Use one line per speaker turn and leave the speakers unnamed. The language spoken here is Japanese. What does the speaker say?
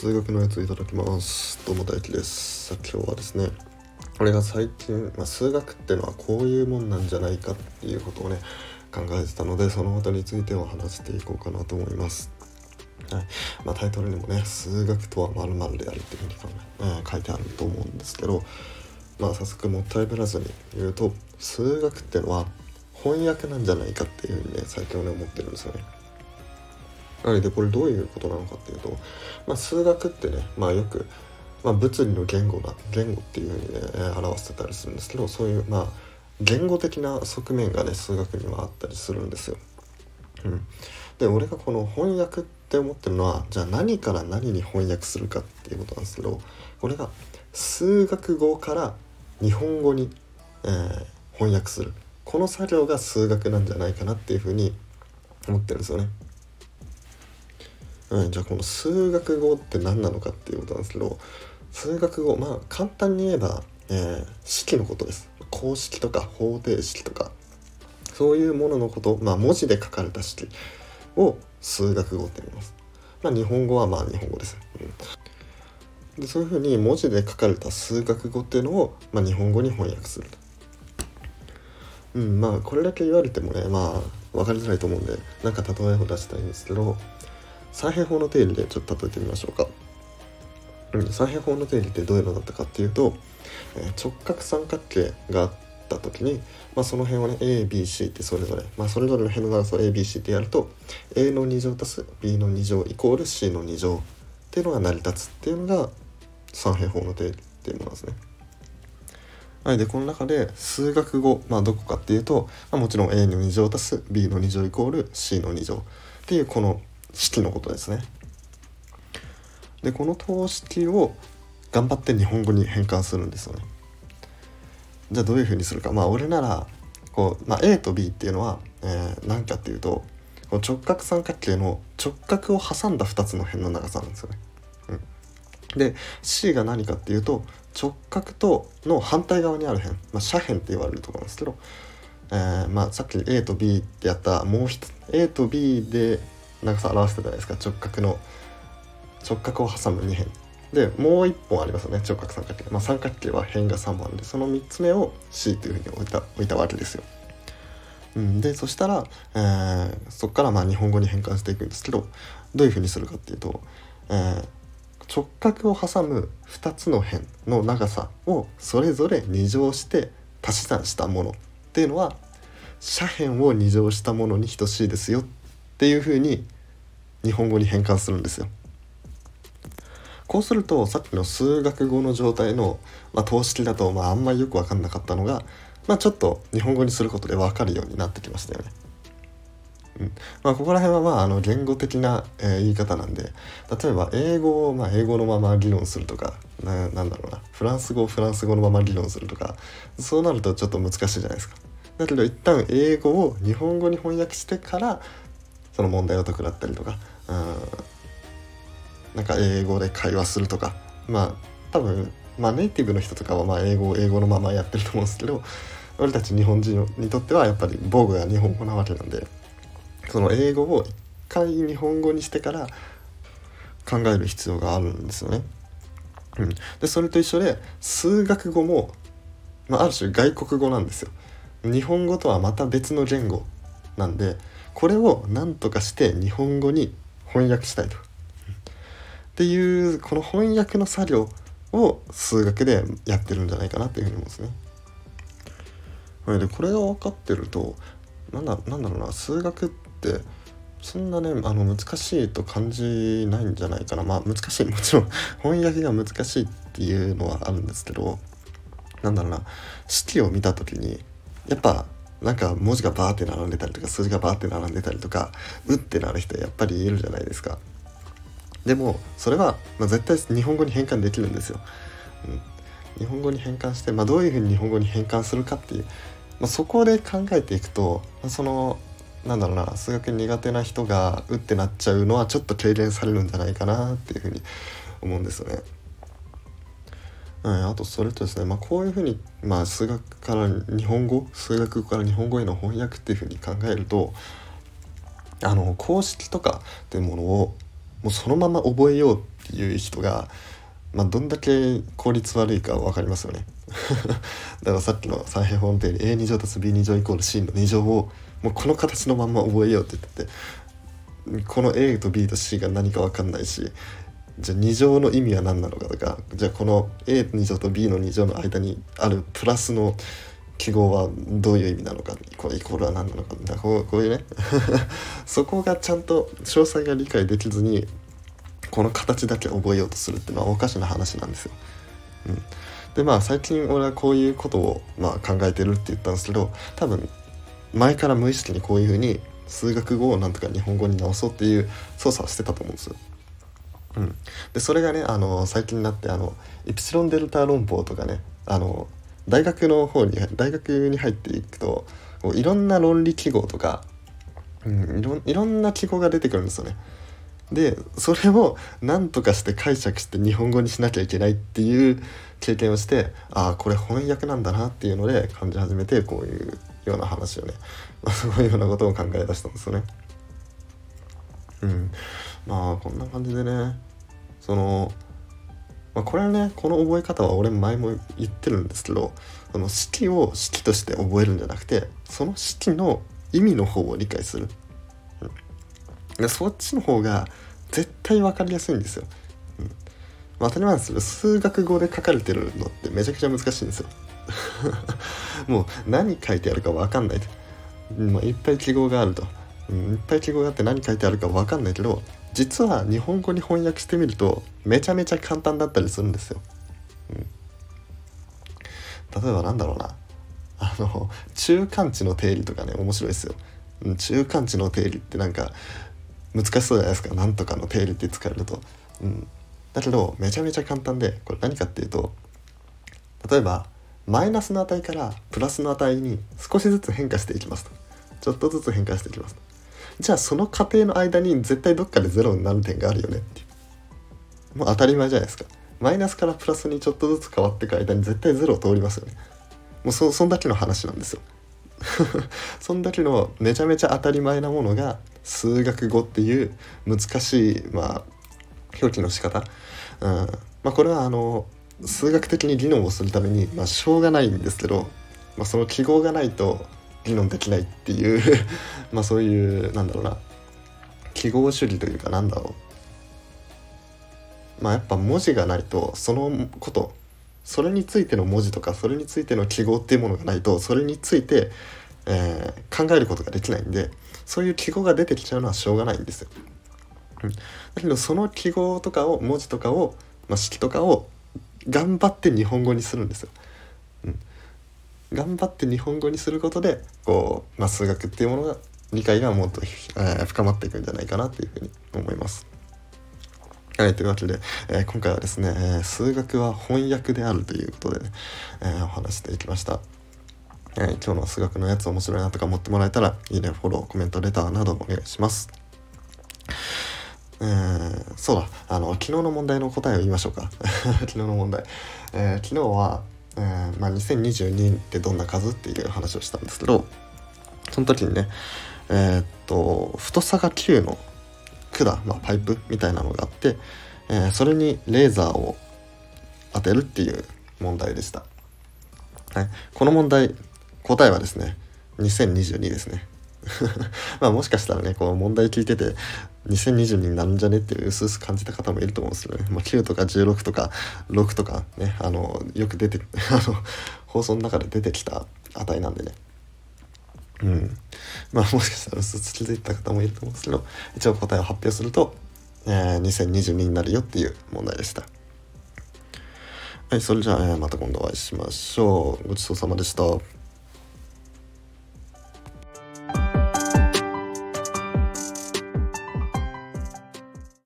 数学のやついただきます。どうも大輝です。さ今日はですね俺が最近、まあ、数学ってのはこういうもんなんじゃないかっていうことをね考えてたのでそのことについては話していこうかなと思います。はい。まあ、タイトルにもね「数学とはまるである」っていうふうに考え、えー、書いてあると思うんですけどまあ早速もったいぶらずに言うと数学ってのは翻訳なんじゃないかっていうふうにね最近はね思ってるんですよね。なのでこれどういうことなのかっていうと、まあ、数学ってね、まあ、よく、まあ、物理の言語だ言語っていうふうにね表してたりするんですけどそういうまあ言語的な側面がね数学にはあったりするんですよ。うん、で俺がこの翻訳って思ってるのはじゃあ何から何に翻訳するかっていうことなんですけどこれが数学語から日本語に、えー、翻訳するこの作業が数学なんじゃないかなっていうふうに思ってるんですよね。うん、じゃあこの数学語って何なのかっていうことなんですけど数学語まあ簡単に言えば、えー、式のことです。公式とか方程式とかそういうもののことまあ文字で書かれた式を数学語って言います。まあ日本語はまあ日本語です、うん、でそういうふうに文字で書かれた数学語っていうのを、まあ、日本語に翻訳すると。うんまあこれだけ言われてもねまあ分かりづらいと思うんでなんか例えを出したいんですけど三平方の定理でちょっと例えてみましょうか。うん、三平方の定理ってどういうのだったかっていうと、えー、直角三角形があった時に、まあ、その辺をね ABC ってそれぞれ、まあ、それぞれの辺の長さを ABC ってやると A の2乗足す B の2乗イコール C の2乗っていうのが成り立つっていうのが三平方の定理っていうものですね。はい、でこの中で数学語、まあ、どこかっていうと、まあ、もちろん A の2乗足す B の2乗イコール C の2乗っていうこの式のことですね。でこの等式を頑張って日本語に変換するんですよね。じゃあどういうふうにするかまあ俺ならこう、まあ、A と B っていうのは、えー、何かっていうとこう直角三角形の直角を挟んだ2つの辺の長さなんですよね。うん、で C が何かっていうと直角との反対側にある辺、まあ、斜辺って言われるところなんですけど、えー、まあ、さっき A と B ってやったもう一つ A と B で長さ表してたじゃないですか。直角の直角を挟む2辺。でもう1本ありますよね。直角三角形、まあ、三角形は辺が3本でその3つ目を C というふうに置いた置いたわけですよ。うん、でそしたら、えー、そこからまあ日本語に変換していくんですけどどういうふうにするかっていうと、えー、直角を挟む2つの辺の長さをそれぞれ2乗して足し算したものっていうのは斜辺を2乗したものに等しいですよっっていうふうに日本語に変換するんですよ。こうするとさっきの数学語の状態の、まあ、等式だと、まあ、あんまりよく分かんなかったのが、まあ、ちょっと日本語にすることで分かるようになってきましたよね。うんまあ、ここら辺はまああの言語的な、えー、言い方なんで例えば英語をまあ英語のまま議論するとかななんだろうなフランス語をフランス語のまま議論するとかそうなるとちょっと難しいじゃないですか。だけど一旦英語を日本語に翻訳してからその問題を解くだったりとか、うん、なんか英語で会話するとかまあ多分、まあ、ネイティブの人とかはまあ英語を英語のままやってると思うんですけど俺たち日本人にとってはやっぱり防具が日本語なわけなんでその英語を一回日本語にしてから考える必要があるんですよね。うん、でそれと一緒で数学語も、まあ、ある種外国語なんですよ。日本語とはまた別の言語なんでこれを何とかして日本語に翻訳したいと。っていうこの翻訳の作業を数学でやってるんじゃないかなっていうふうに思うんですね。でこれが分かってるとなんだなんだろうな数学ってそんなねあの難しいと感じないんじゃないかなまあ難しい もちろん翻訳が難しいっていうのはあるんですけどなんだろうな式を見た時にやっぱなんか文字がバーって並んでたりとか数字がバーって並んでたりとかうってなる人やっぱりいるじゃないですか。でもそれは、まあ、絶対日本語に変換できるんですよ、うん、日本語に変換して、まあ、どういうふうに日本語に変換するかっていう、まあ、そこで考えていくと、まあ、そのなんだろうな数学苦手な人がうってなっちゃうのはちょっと軽減されるんじゃないかなっていうふうに思うんですよね。うん、あとそれとですね、まあ、こういうふうに、まあ、数学から日本語数学から日本語への翻訳っていうふうに考えるとあの公式とかっていうものをもうそのまま覚えようっていう人が、まあ、どんだけ効率悪いか分かりますよね。だからさっきの三平方の定理 A2 乗足 B2 乗イコール C の2乗をもうこの形のまま覚えようって言っててこの a と b と c が何か分かんないしじゃあ2乗の意味は何なのかとかじゃあこの a2 乗と b の2乗の間にあるプラスの記号はどういう意味なのかこれイコールは何なのかこうこういうね そこがちゃんと詳細が理解できずにこの形だけ覚えようとするっていうのはおかしな話なんですよ。うん、でまあ最近俺はこういうことを、まあ、考えてるって言ったんですけど多分前から無意識にこういうふうに数学語をなんとか日本語に直そうっていう操作をしてたと思うんですよ。うん、でそれがねあの最近になってあのイプシロンデルタ論法とかねあの大学の方に大学に入っていくとこういろんな論理記号とか、うん、いろんな記号が出てくるんですよね。でそれを何とかして解釈して日本語にしなきゃいけないっていう経験をしてああこれ翻訳なんだなっていうので感じ始めてこういうような話をね、そういうようなことを考え出したんですよね。うん、まあこんな感じでねその、まあ、これはねこの覚え方は俺前も言ってるんですけどその式を式として覚えるんじゃなくてその式の意味の方を理解する。でそっちの方が絶対分かりやすいんですよ。うんまあ、当たり前ですけど数学語で書かれてるのってめちゃくちゃ難しいんですよ。もう何書いてあるか分かんないまあ、いっぱい記号があると、うん、いっぱい記号があって何書いてあるか分かんないけど実は日本語に翻訳してみるとめちゃめちゃ簡単だったりするんですよ。うん、例えばなんだろうな。あの中間値の定理とかね面白いですよ。中間値の定理ってなんか難しそうじゃないですか。なんとかの定理って使えると、うん、だけどめちゃめちゃ簡単でこれ何かっていうと例えばマイナスの値からプラスの値に少しずつ変化していきますと。ちょっとずつ変化していきますと。じゃあその過程の間に絶対どっかでゼロになる点があるよねってう。もう当たり前じゃないですか。マイナスからプラスにちょっとずつ変わっていく間に絶対ゼロを通りますよね。もうそそんだけの話なんですよ。そんだけのめちゃめちゃ当たり前なものが数学語っていう難しい、まあ、表記の仕方、うん。まあ、これはあの数学的に議論をするために、まあ、しょうがないんですけど、まあ、その記号がないと議論できないっていう まあそういうなんだろうな記号主義というかなんだろうまあやっぱ文字がないとそのことそれについての文字とかそれについての記号っていうものがないとそれについて、えー、考えることができないんでそういう記号が出てきちゃうのはしょうがないんですよ。うん、だけどその記号とかを文字とかを、まあ、式とかを頑張って日本語にするんですよ。頑張って日本語にすることでこう、まあ、数学っていうものが理解がもっと、えー、深まっていくんじゃないかなっていうふうに思います。はい、というわけで、えー、今回はですね、えー、数学は翻訳であるということでね、えー、お話していきました。えー、今日の数学のやつ面白いなとか思ってもらえたら、いいね、フォロー、コメント、レターなどお願いします。えー、そうだ、あの、昨日の問題の答えを言いましょうか。昨日の問題。えー、昨日は、えー、まあ、2022ってどんな数っていう話をしたんですけど、その時にね、えー、っと、太さが9の管、まあ、パイプみたいなのがあって、えー、それにレーザーを当てるっていう問題でした。はい、この問題答えはですね2022ですね。まあもしかしたらねこの問題聞いてて2022になるんじゃねっていう薄々感じた方もいると思うんですよね。まあ、9とか16とか6とかねあのよく出て あの放送の中で出てきた値なんでね。うん、まあもしかしたら薄々気づいた方もいると思うんですけど一応答えを発表すると、えー、2022になるよっていう問題でしたはいそれじゃあ、えー、また今度お会いしましょうごちそうさまでした